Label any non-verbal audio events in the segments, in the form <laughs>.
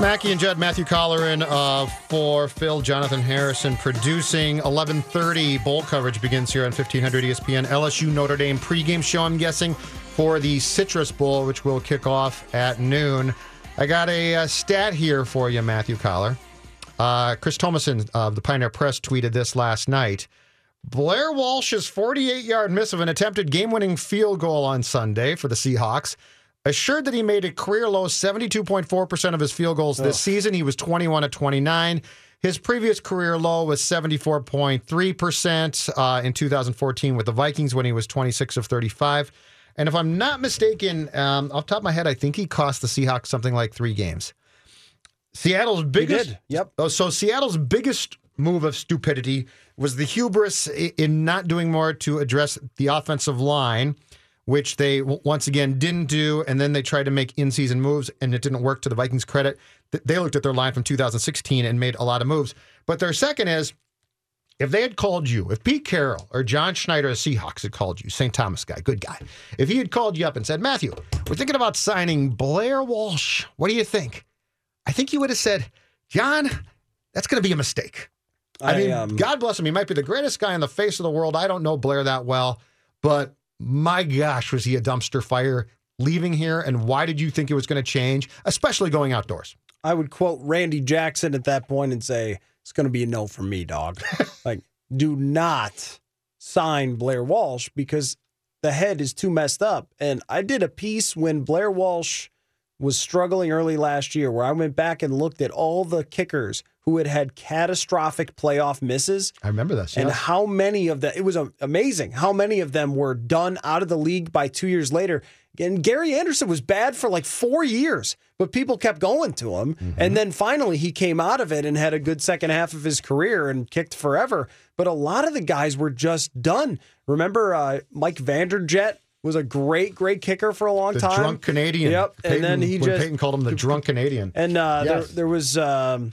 Mackey and Judd, Matthew Colleran uh, for Phil, Jonathan Harrison producing. 11:30 bowl coverage begins here on 1500 ESPN. LSU Notre Dame pregame show. I'm guessing for the Citrus Bowl, which will kick off at noon. I got a, uh stat here for you, Matthew Coller. Uh, Chris Tomasson of the Pioneer Press tweeted this last night. Blair Walsh's 48 yard miss of an attempted game winning field goal on Sunday for the Seahawks assured that he made a career low 72.4% of his field goals this season. He was 21 at 29. His previous career low was 74.3% uh, in 2014 with the Vikings when he was 26 of 35. And if I'm not mistaken, um, off the top of my head, I think he cost the Seahawks something like three games. Seattle's biggest. did, yep. Oh, so Seattle's biggest move of stupidity was the hubris in not doing more to address the offensive line, which they once again didn't do, and then they tried to make in-season moves, and it didn't work. To the Vikings' credit, they looked at their line from 2016 and made a lot of moves. But their second is. If they had called you, if Pete Carroll or John Schneider of Seahawks had called you, St. Thomas guy, good guy, if he had called you up and said, Matthew, we're thinking about signing Blair Walsh. What do you think? I think you would have said, John, that's going to be a mistake. I, I, mean, um, God bless him. He might be the greatest guy on the face of the world. I don't know Blair that well, but my gosh, was he a dumpster fire leaving here? And why did you think it was going to change, especially going outdoors? I would quote Randy Jackson at that point and say, it's going to be a no for me, dog. <laughs> like, do not sign Blair Walsh because the head is too messed up. And I did a piece when Blair Walsh was struggling early last year where I went back and looked at all the kickers who had had catastrophic playoff misses I remember this. and yes. how many of them it was amazing how many of them were done out of the league by two years later and gary anderson was bad for like four years but people kept going to him and then finally he came out of it and had a good second half of his career and kicked forever but a lot of the guys were just done remember uh, mike vanderjagt was a great great kicker for a long the time drunk Canadian. yep Peyton, and then he just Peyton called him the drunk Canadian. and uh, Yes. there, there was, um,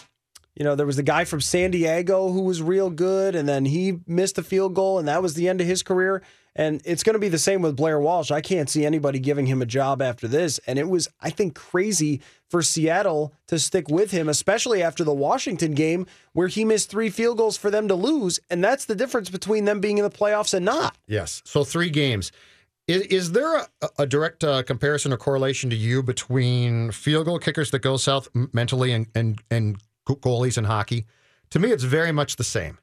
you know, there was the guy from San Diego who was real good, and then he missed a field goal, and that was the end of his career. And it's going to be the same with Blair Walsh. I can't see anybody giving him a job after this. And it was, I think, crazy for Seattle to stick with him, especially after the Washington game where he missed three field goals for them to lose. And that's the difference between them being in the playoffs and not. Yes. So three games. Is, is there a, a direct uh, comparison or correlation to you between field goal kickers that go south mentally and, and, and goalies in hockey? To me, it's very much the same.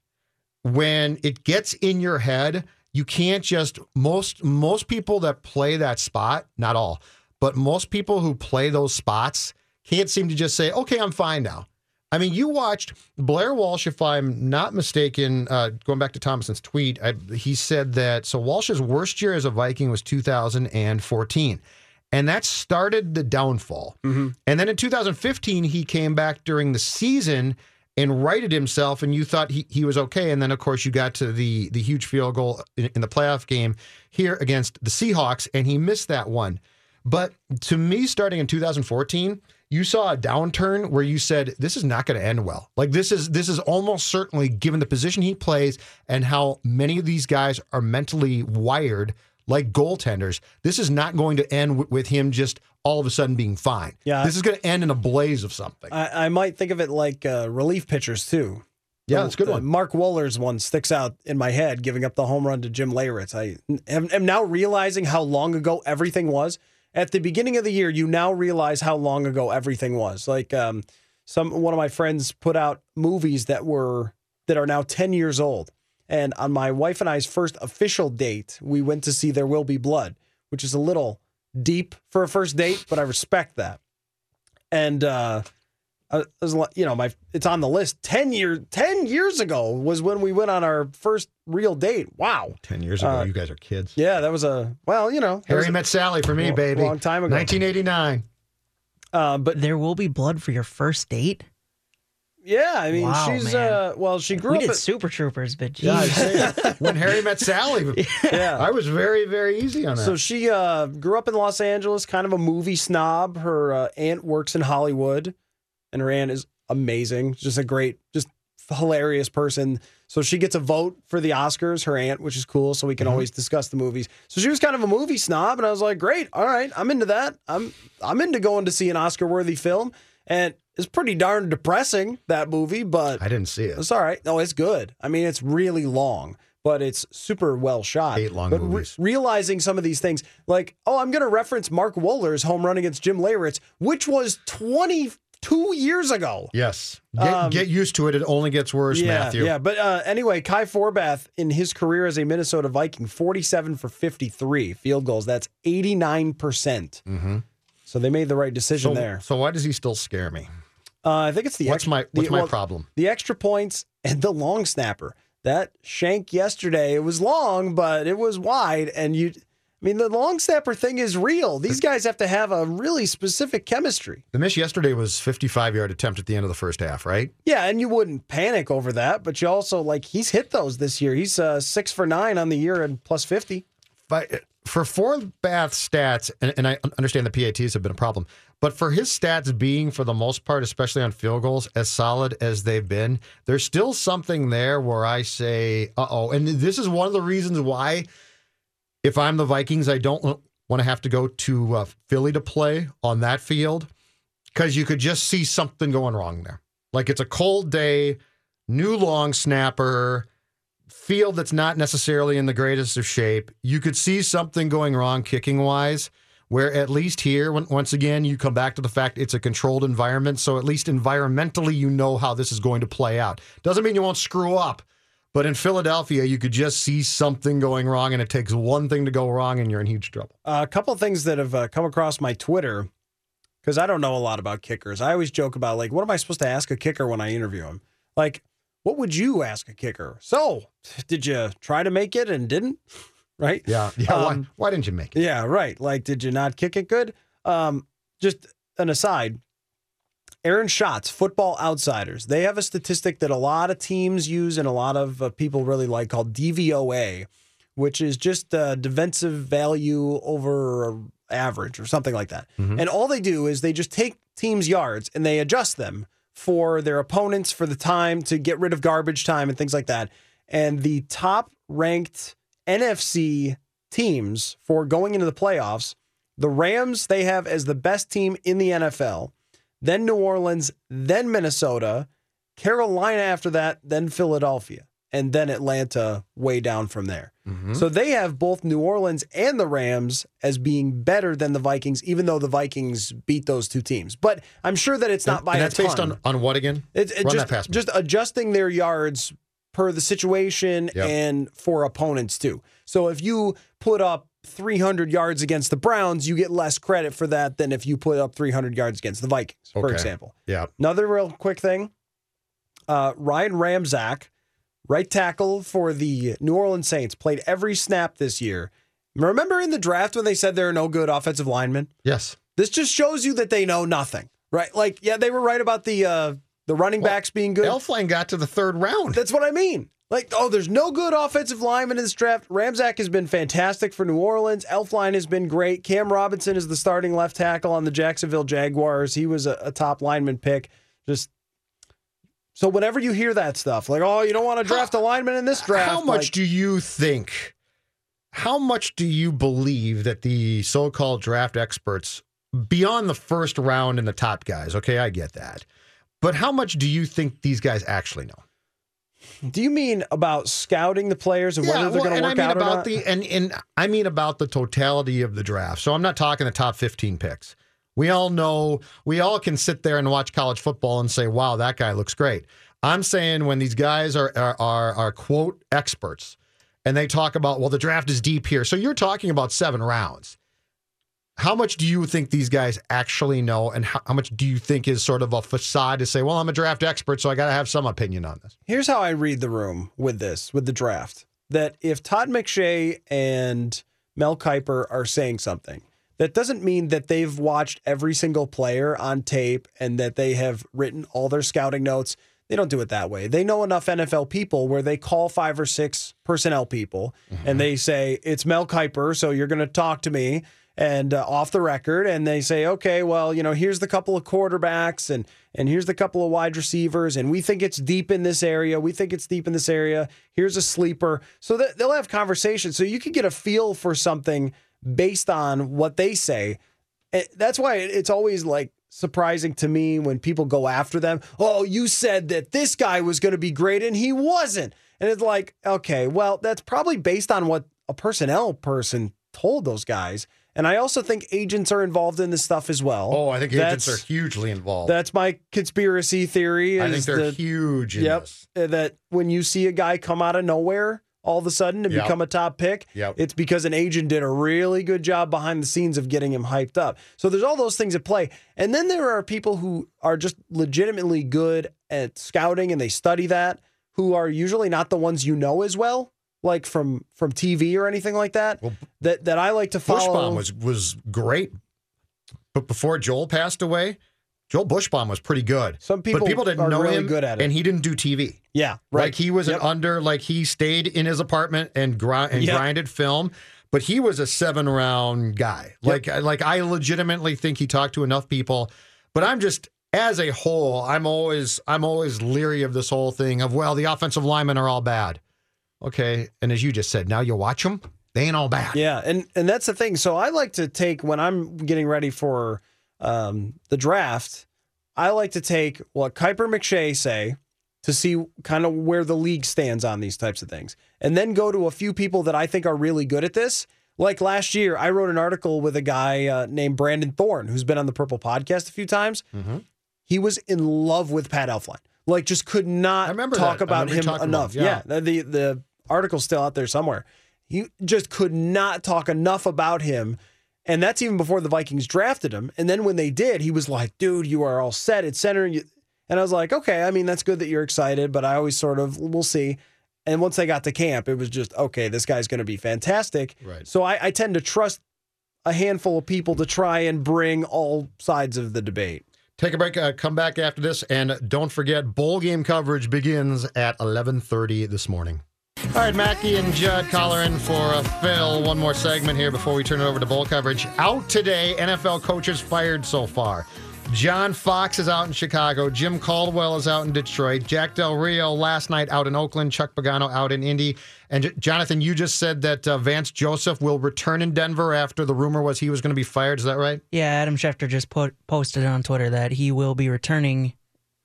When it gets in your head, you can't just most most people that play that spot, not all, but most people who play those spots can't seem to just say, "Okay, I'm fine now." I mean, you watched Blair Walsh, if I'm not mistaken, uh, going back to Tomasson's tweet, I, he said that so Walsh's worst year as a Viking was 2014. And that started the downfall. Mm-hmm. And then in 2015, he came back during the season and righted himself, and you thought he, he was okay. And then, of course, you got to the, the huge field goal in, in the playoff game here against the Seahawks, and he missed that one. But to me, starting in 2014, you saw a downturn where you said this is not going to end well. Like this is this is almost certainly given the position he plays and how many of these guys are mentally wired like goaltenders. This is not going to end w- with him just all of a sudden being fine. Yeah. this is going to end in a blaze of something. I, I might think of it like uh, relief pitchers, too. yeah, that's a good one. Mark Wohlers' one sticks out in my head, giving up the home run to Jim Leyritz. I am, am now realizing how long ago everything was. at the beginning of the year, you now realize how long ago everything was. Like um, some one of my friends put out movies that were that are now 10 years old. And on my wife and I's first official date, we went to see There Will Be Blood, which is a little deep for a first date, but I respect that. And uh I was, you know, my it's on the list. Ten years, ten years ago was when we went on our first real date. Wow. 10 years ago, Uh, you guys are kids. Yeah, that was a well, you know, that was Harry a- Met Sally for me, long- baby. long time ago. 1989. uh, but There will be blood for your first date. Yeah, I mean, Wow, she's man. uh, well, she grew We up. did at- Super Troopers, but Yeah, I'd geez. say when Harry Met Sally, <laughs> yeah, I was very, very easy on that. So she uh, grew up in Los Angeles, kind of a movie snob. Her uh, aunt works in Hollywood, and her aunt is amazing. Just a great, just hilarious person. So she gets a vote for the Oscars, her aunt, which is cool. So we can always discuss the movies. So she was kind of a movie snob, and I was like, great, all right, I'm into that. I'm I'm into going to see an Oscar-worthy film, and it's pretty darn depressing that movie, but I didn't see it. it's all right. No, it's good. I mean, it's really long, but it's super well shot. Hate long but re- movies. realizing some of these things, like, oh, I'm going to reference Mark Wohlers' home run against Jim Leyritz, which was 22 years ago. Yes. Get, Um, get used to it. It only gets worse, yeah, Matthew. yeah. But uh, anyway, Kai Forbath in his career as a Minnesota Viking, 47 for 53 field goals. That's 89%. percent Mhm. So they made the right decision So, there. so why does he still scare me? Uh, I think it's the What's extra, my the- what's my well, problem? the extra points and the long snapper. That shank yesterday, it was long, but it was wide. And you, I mean, the long snapper thing is real. These guys have to have a really specific chemistry. The miss yesterday was 55 yard attempt at the end of the first half, right? Yeah, and you wouldn't panic over that, but you also like he's hit those this year. He's uh, six for nine on the year and plus fifty. But for Forbath stats, and, and I understand the PATs have been a problem, but for his stats being, for the most part, especially on field goals, as solid as they've been, there's still something there where I say, uh oh. And this is one of the reasons why, if I'm the Vikings, I don't want to have to go to uh, Philly to play on that field because you could just see something going wrong there. Like it's a cold day, new long snapper, field that's not necessarily in the greatest of shape. You could see something going wrong kicking wise. Where at least here, when, once again, you come back to the fact it's a controlled environment. So at least environmentally, you know how this is going to play out. Doesn't mean you won't screw up. But in Philadelphia, you could just see something going wrong, and it takes one thing to go wrong, and you're in huge trouble. Uh, a couple things that have uh, come across my Twitter because I don't know a lot about kickers. I always joke about like, what am I supposed to ask a kicker when I interview him? Like, what would you ask a kicker? So, did you try to make it and didn't? <laughs> Right? Yeah. Yeah. Um, why, why didn't you make it? Yeah, right. Like, did you not kick it good? Um, just an aside. Aaron Schatz, Football Outsiders. They have a statistic that a lot of teams use and a lot of uh, people really like called DVOA, which is just uh, defensive value over average or something like that. And all they do is they just take teams' yards and they adjust them for their opponents for the time to get rid of garbage time and things like that. And the top ranked NFC teams for going into the playoffs, the Rams they have as the best team in the NFL, then New Orleans, then Minnesota, Carolina after that, then Philadelphia, and then Atlanta way down from there. Mm-hmm. So they have both New Orleans and the Rams as being better than the Vikings, even though the Vikings beat those two teams. But I'm sure that it's not And- by and a that's based on, on what again? It, it just, that past me. just adjusting their yards per the situation Yep. and for opponents too. So if you put up 300 yards against the Browns, you get less credit for that than if you put up 300 yards against the Vikings, for Okay. example. yeah. Another real quick thing uh, Ryan Ramczyk, right tackle for the New Orleans Saints, played every snap this year. Remember in the draft when they said there are no good offensive linemen? Yes. This just shows you that they know nothing, right? Like, yeah, they were right about the uh, the running Well, backs being good. Elflein got to the third round. That's what I mean. Like, oh, there's no good offensive lineman in this draft. Ramczyk has been fantastic for New Orleans. Elflein has been great. Cam Robinson is the starting left tackle on the Jacksonville Jaguars. He was a, a top lineman pick. Just so whenever you hear that stuff, like, oh, you don't want to draft a lineman in this draft. How much like, do you think? How much do you believe that the so-called draft experts, beyond the first round and the top guys, okay, I get that, but how much do you think these guys actually know? Do you mean about scouting the players and whether they're well, going to and work I mean out or about not? the and and I mean about the totality of the draft. So I'm not talking the top 15 picks. We all know, we all can sit there and watch college football and say, "Wow, that guy looks great." I'm saying when these guys are are are, are quote experts and they talk about, "Well, the draft is deep here." So you're talking about 7 rounds. How much do you think these guys actually know and how, how much do you think is sort of a facade to say, "Well, I'm a draft expert, so I got to have some opinion on this." Here's how I read the room with this, with the draft. That if Todd McShay and Mel Kiper are saying something, that doesn't mean that they've watched every single player on tape and that they have written all their scouting notes. They don't do it that way. They know enough NFL people where they call five or six personnel people and they say, It's Mel Kiper, so you're going to talk to me. And uh, off the record and they say okay well you know here's the couple of quarterbacks and and here's the couple of wide receivers and we think it's deep in this area. We think it's deep in this area. Here's a sleeper. So that they'll have conversations. So you can get a feel for something based on what they say that's why it's always like surprising to me when people go after them oh you said that this guy was going to be great and he wasn't and it's like okay well that's probably based on what a personnel person told those guys and I also think agents are involved in this stuff as well. Oh, I think agents That's- are hugely involved. That's my conspiracy theory. I think they're that- huge Yep. this. That when you see a guy come out of nowhere all of a sudden and Yep. become a top pick, Yep. it's because an agent did a really good job behind the scenes of getting him hyped up. So there's all those things at play. And then there are people who are just legitimately good at scouting and they study that, who are usually not the ones you know as well, like from from TV or anything like that. Well, that that I like to follow. Buchsbaum was was great, but before Joel passed away, Joel Buchsbaum was pretty good. Some people but people didn't know really him, good at it. and he didn't do TV. yeah, right. Like he was Yep. an under, like he stayed in his apartment and grind and Yep. grinded film. But he was a seven round guy. Like like I legitimately think he talked to enough people. But I'm just as a whole, I'm always I'm always leery of this whole thing of well, the offensive linemen are all bad. Okay, and as you just said, now you watch them, they ain't all bad. Yeah, and and that's the thing. So I like to take when I'm getting ready for um, the draft. I like to take what Kiper McShay say to see kind of where the league stands on these types of things, and then go to a few people that I think are really good at this. Like last year, I wrote an article with a guy uh, named Brandon Thorn, who's been on the Purple Podcast a few times. Mhm. He was in love with Pat Elflein. Like, just could not talk that. About him talking about enough. yeah. yeah, the the article's still out there somewhere. He just could not talk enough about him. And that's even before the Vikings drafted him. And then when they did, he was like, dude, you are all set at center. And I was like, okay, I mean, that's good that you're excited, but I always sort of, we'll see. And once I got to camp, it was just, okay, this guy's going to be fantastic. Right. So I, I tend to trust a handful of people to try and bring all sides of the debate. Take a break. Uh, come back after this, and don't forget, bowl game coverage begins at 11:30 this morning. All right, Mackey and Judd Coller in for uh, Phil. One more segment here before we turn it over to bowl coverage. Out today, NFL coaches fired so far. John Fox is out in Chicago. Jim Caldwell is out in Detroit. Jack Del Rio last night out in Oakland. Chuck Pagano out in Indy. And J- Jonathan, you just said that uh, Vance Joseph will return in Denver after the rumor was he was going to be fired. Is that right? Yeah, Adam Schefter just put posted on Twitter that he will be returning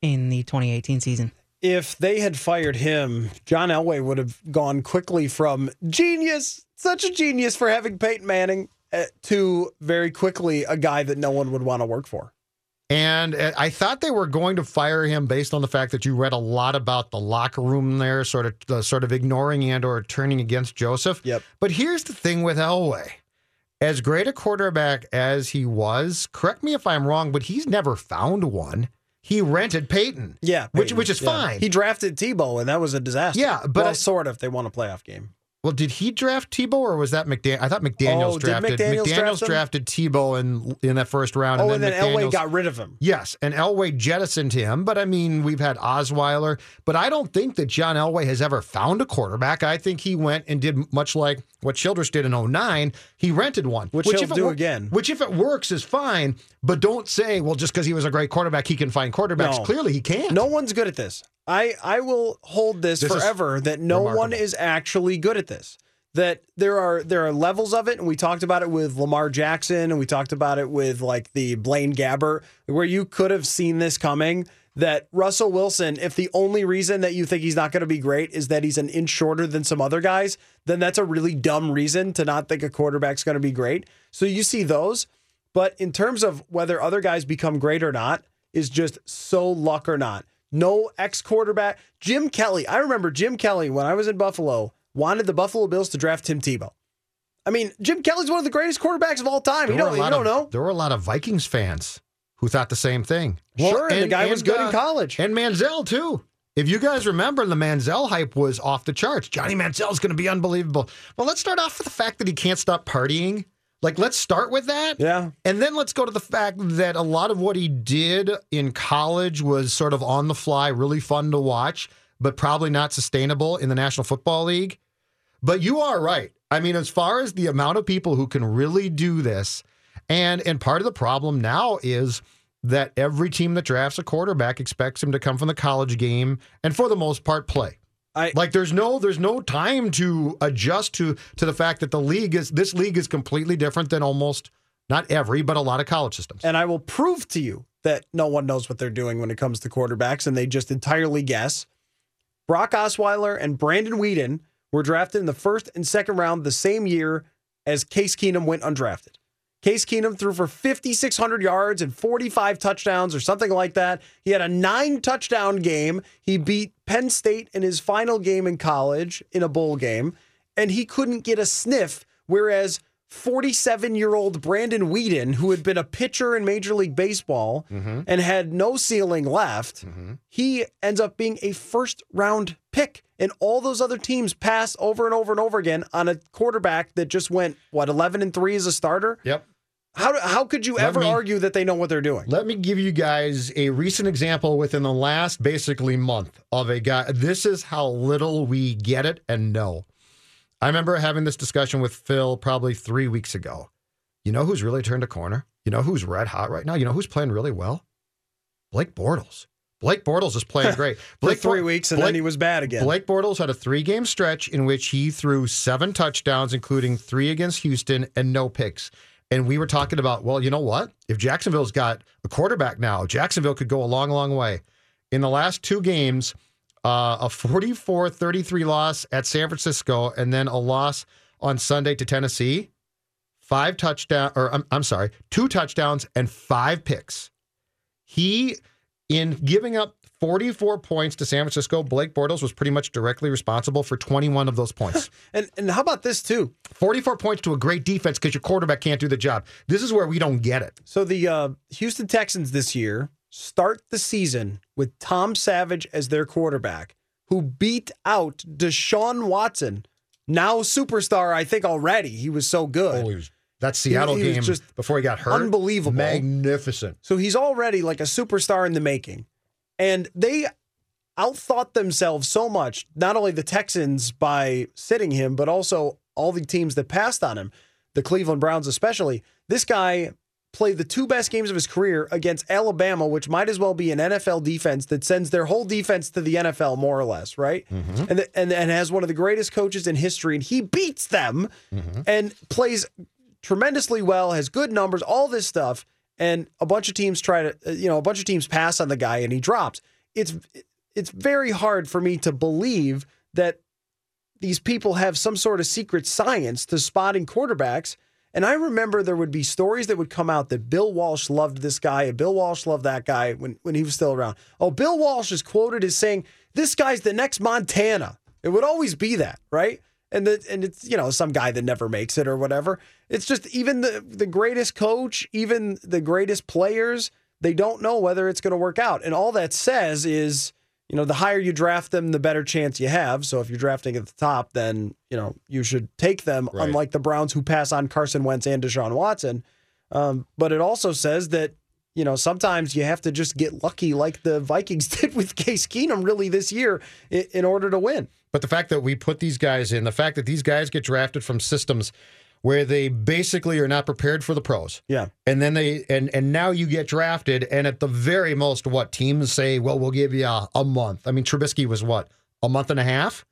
in the 2018 season. If they had fired him, John Elway would have gone quickly from genius, such a genius for having Peyton Manning, uh, to very quickly a guy that no one would want to work for. And uh, I thought they were going to fire him based on the fact that you read a lot about the locker room there, sort of uh, sort of ignoring and or turning against Joseph. Yep. But here's the thing with Elway. As great a quarterback as he was, correct me if I'm wrong, but he's never found one. He rented Peyton. Yeah, Which- which is yeah. fine. He drafted Tebow, and that was a disaster. Yeah, but well, I- sort of. They won a playoff game. Well, did he draft Tebow or was that McDaniel? I thought McDaniel's Oh, drafted. McDaniels draft drafted Tebow in in that first round. oh, and then Elway McDaniels- got rid of him. Yes, and Elway jettisoned him, but I mean, we've had Osweiler, but I don't think that John Elway has ever found a quarterback. I think he went and did much like what Childress did in 09. He rented one. Which he'll if it do wor- again. Which, if it works, is fine, but don't say, well, just because he was a great quarterback, he can find quarterbacks. No. Clearly, he can't. No one's good at this. I, I will hold this, This forever that no one is actually good at this. That there are there are levels of it, and we talked about it with Lamar Jackson, and we talked about it with like the Blaine Gabbert, where you could have seen this coming. that Russell Wilson, if the only reason that you think he's not going to be great is that he's an inch shorter than some other guys, then that's a really dumb reason to not think a quarterback's going to be great. So you see those. But in terms of whether other guys become great or not, is just so luck or not. No ex quarterback. Jim Kelly, I remember Jim Kelly when I was in Buffalo, wanted the Buffalo Bills to draft Tim Tebow. I mean, Jim Kelly's one of the greatest quarterbacks of all time. You There were don't, you don't of- know. There were a lot of Vikings fans who thought the same thing. Sure, and the guy was good in uh, college. And Manziel, too. If you guys remember, the Manziel hype was off the charts. Johnny Manziel's going to be unbelievable. Well, let's start off with the fact that he can't stop partying. Like, let's start with that. Yeah. And then let's go to the fact that a lot of what he did in college was sort of on the fly, really fun to watch, but probably not sustainable in the National Football League. But you are right. I mean, as far as the amount of people who can really do this, and and part of the problem now is that every team that drafts a quarterback expects him to come from the college game and for the most part play. I Like there's no there's no time to adjust to to the fact that the league is this league is completely different than almost not every but a lot of college systems. and I will prove to you that no one knows what they're doing when it comes to quarterbacks and they just entirely guess. Brock Osweiler and Brandon Weeden were drafted in the first and second round the same year as Case Keenum went undrafted. Case Keenum threw for 5,600 yards and 45 touchdowns or something like that. He had a nine touchdown game. He beat Penn State in his final game in college in a bowl game, and he couldn't get a sniff. Whereas 47 year old Brandon Weeden, who had been a pitcher in Major League Baseball mm-hmm. and had no ceiling left, mm-hmm. he ends up being a first round pick. And all those other teams pass over and over and over again on a quarterback that just went, what, 11 and 3 as a starter? Yep. How, how could you Let ever me- argue that they know what they're doing? Let me give you guys a recent example within the last basically month of a guy. This is how little we get it and know. I remember having this discussion with Phil probably three weeks ago. You know who's really turned a corner? You know who's red hot right now? You know who's playing really well? Blake Bortles. Blake Bortles is playing <laughs> great. For Blake three weeks, and Blake- then he was bad again. Blake Bortles had a three game stretch in which he threw seven touchdowns, including three against Houston and no picks. And we were talking about, well, you know what? If Jacksonville's got a quarterback now, Jacksonville could go a long, long way. In the last two games, uh, a 44 33 loss at San Francisco, and then a loss on Sunday to Tennessee. Five touchdown, or I'm, I'm sorry, two touchdowns and five picks. He, in giving up 44 points to San Francisco, Blake Bortles was pretty much directly responsible for 21 of those points. <laughs> And, and how about this, too? 44 points to a great defense because your quarterback can't do the job. This is where we don't get it. So the uh, Houston Texans this year start the season with Tom Savage as their quarterback, who beat out Deshaun Watson, now superstar. I think already he was so good. Oh, he was, that Seattle he was game just before he got hurt. unbelievable. Magnificent. So he's already like a superstar in the making. And they outthought themselves so much, not only the Texans by sitting him, but also all the teams that passed on him, the Cleveland Browns especially. This guy played the two best games of his career against Alabama, which might as well be an NFL defense that sends their whole defense to the NFL, more or less, right? Mm-hmm. And, the, and and has one of the greatest coaches in history, and he beats them mm-hmm. and plays tremendously well, has good numbers, all this stuff, and a bunch of teams try to, uh, you know, a bunch of teams pass on the guy and he drops. It's it's very hard for me to believe that these people have some sort of secret science to spotting quarterbacks. And I remember there would be stories that would come out that Bill Walsh loved this guy and Bill Walsh loved that guy when, when he was still around. Oh, Bill Walsh is quoted as saying, This guy's the next Montana. It would always be that, right? And the, and it's you know some guy that never makes it or whatever. It's just even the the greatest coach, even the greatest players, they don't know whether it's going to work out. And all that says is, you know, the higher you draft them, the better chance you have. So if you're drafting at the top, then you know you should take them. Right. Unlike the Browns, who pass on Carson Wentz and Deshaun Watson. Um, but it also says that you know sometimes you have to just get lucky, like the Vikings <laughs> did with Case Keenum, really this year, in, in order to win. But the fact that we put these guys in, the fact that these guys get drafted from systems where they basically are not prepared for the pros. Yeah. And then they and and now you get drafted, and at the very most, what teams say, well, we'll give you a, a month. I mean, Trubisky was what a month and a half.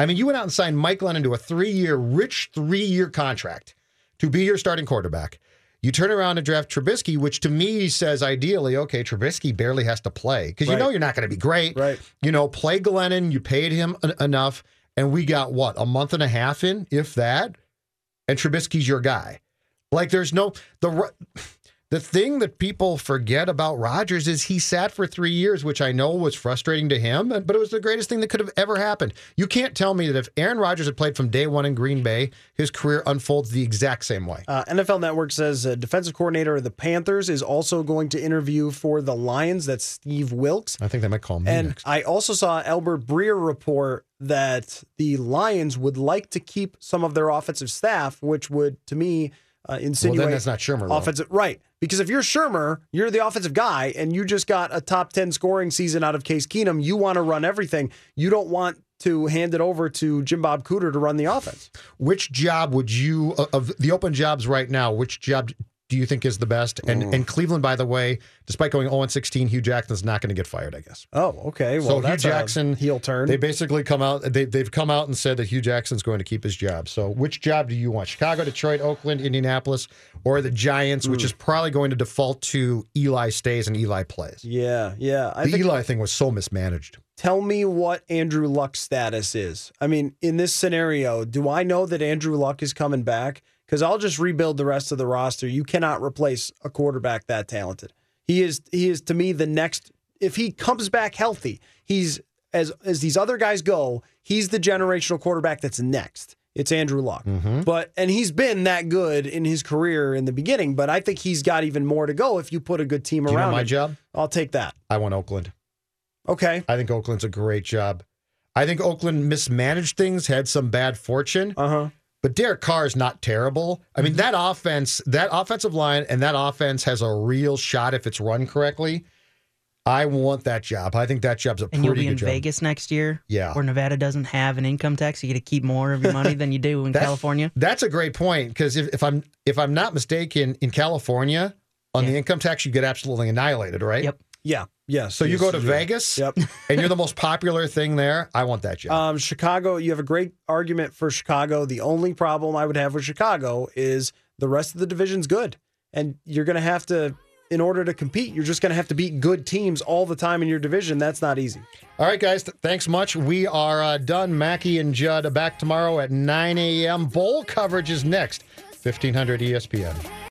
I mean, you went out and signed Mike Glennon to a three-year, rich three-year contract to be your starting quarterback. You turn around and draft Trubisky, which to me says ideally, okay, Trubisky barely has to play because you know you're not going to be great. Right. You know, play Glennon. You paid him en- enough, and we got what a month and a half in, if that. And Trubisky's your guy. Like, there's no the the thing that people forget about Rodgers is he sat for three years, which I know was frustrating to him, but it was the greatest thing that could have ever happened. You can't tell me that if Aaron Rodgers had played from day one in Green Bay, his career unfolds the exact same way. Uh, NFL Network says uh, defensive coordinator of the Panthers is also going to interview for the Lions. That's Steve Wilks. I think they might call me And next. I also saw Albert Breer report that the Lions would like to keep some of their offensive staff, which would, to me, uh, insinuate that's not Shurmur. Offensive, right? Because if you're Shurmur, you're the offensive guy, and you just got a top ten scoring season out of Case Keenum. You want to run everything. You don't want to hand it over to Jim Bob Cooter to run the offense. Which job would you of the open jobs right now? Which job do you think is the best? And and mm. Cleveland, by the way, despite going 0 16, Hue Jackson's not going to get fired. I guess. Oh, okay. Well, so Hue Jackson heel turn. They basically come out. They they've come out and said that Hue Jackson's going to keep his job. So which job do you want? Chicago, Detroit, Oakland, Indianapolis, or the Giants, which hmm. is probably going to default to Eli stays and Eli plays. yeah, yeah. I The think Eli thing was so mismanaged. tell me what Andrew Luck's status is. I mean, in this scenario, do I know that Andrew Luck is coming back? Because I'll just rebuild the rest of the roster. You cannot replace a quarterback that talented. He is he is to me the next if he comes back healthy, he's as as these other guys go, he's the generational quarterback that's next. It's Andrew Luck. But and he's been that good in his career in the beginning, but I think he's got even more to go if you put a good team Do you know around my him. job? I'll take that. I want Oakland. Okay. I think Oakland's a great job. I think Oakland mismanaged things, had some bad fortune. Uh-huh. But Derek Carr is not terrible. I mean, mm-hmm. that offense, that offensive line, and that offense has a real shot if it's run correctly. I want that job. I think that job's a And you'll pretty be in job. Vegas next year. Yeah. Where Nevada doesn't have an income tax. You get to keep more of your money than you do in <laughs> California. That's a great point because if, if I'm if I'm not mistaken, in California, on the income tax, you get absolutely annihilated, right? Yep. Yeah. Yes. So you go to. Vegas, Yep. and you're the most popular thing there. I want that job. Um, Chicago, you have a great argument for Chicago. The only problem I would have with Chicago is the rest of the division's good. And you're going to have to, in order to compete, you're just going to have to beat good teams all the time in your division. That's not easy. All right, guys. Th- thanks much. We are uh, done. Mackey and Judd are back tomorrow at 9 a.m. Bowl coverage is next. 1500 ESPN.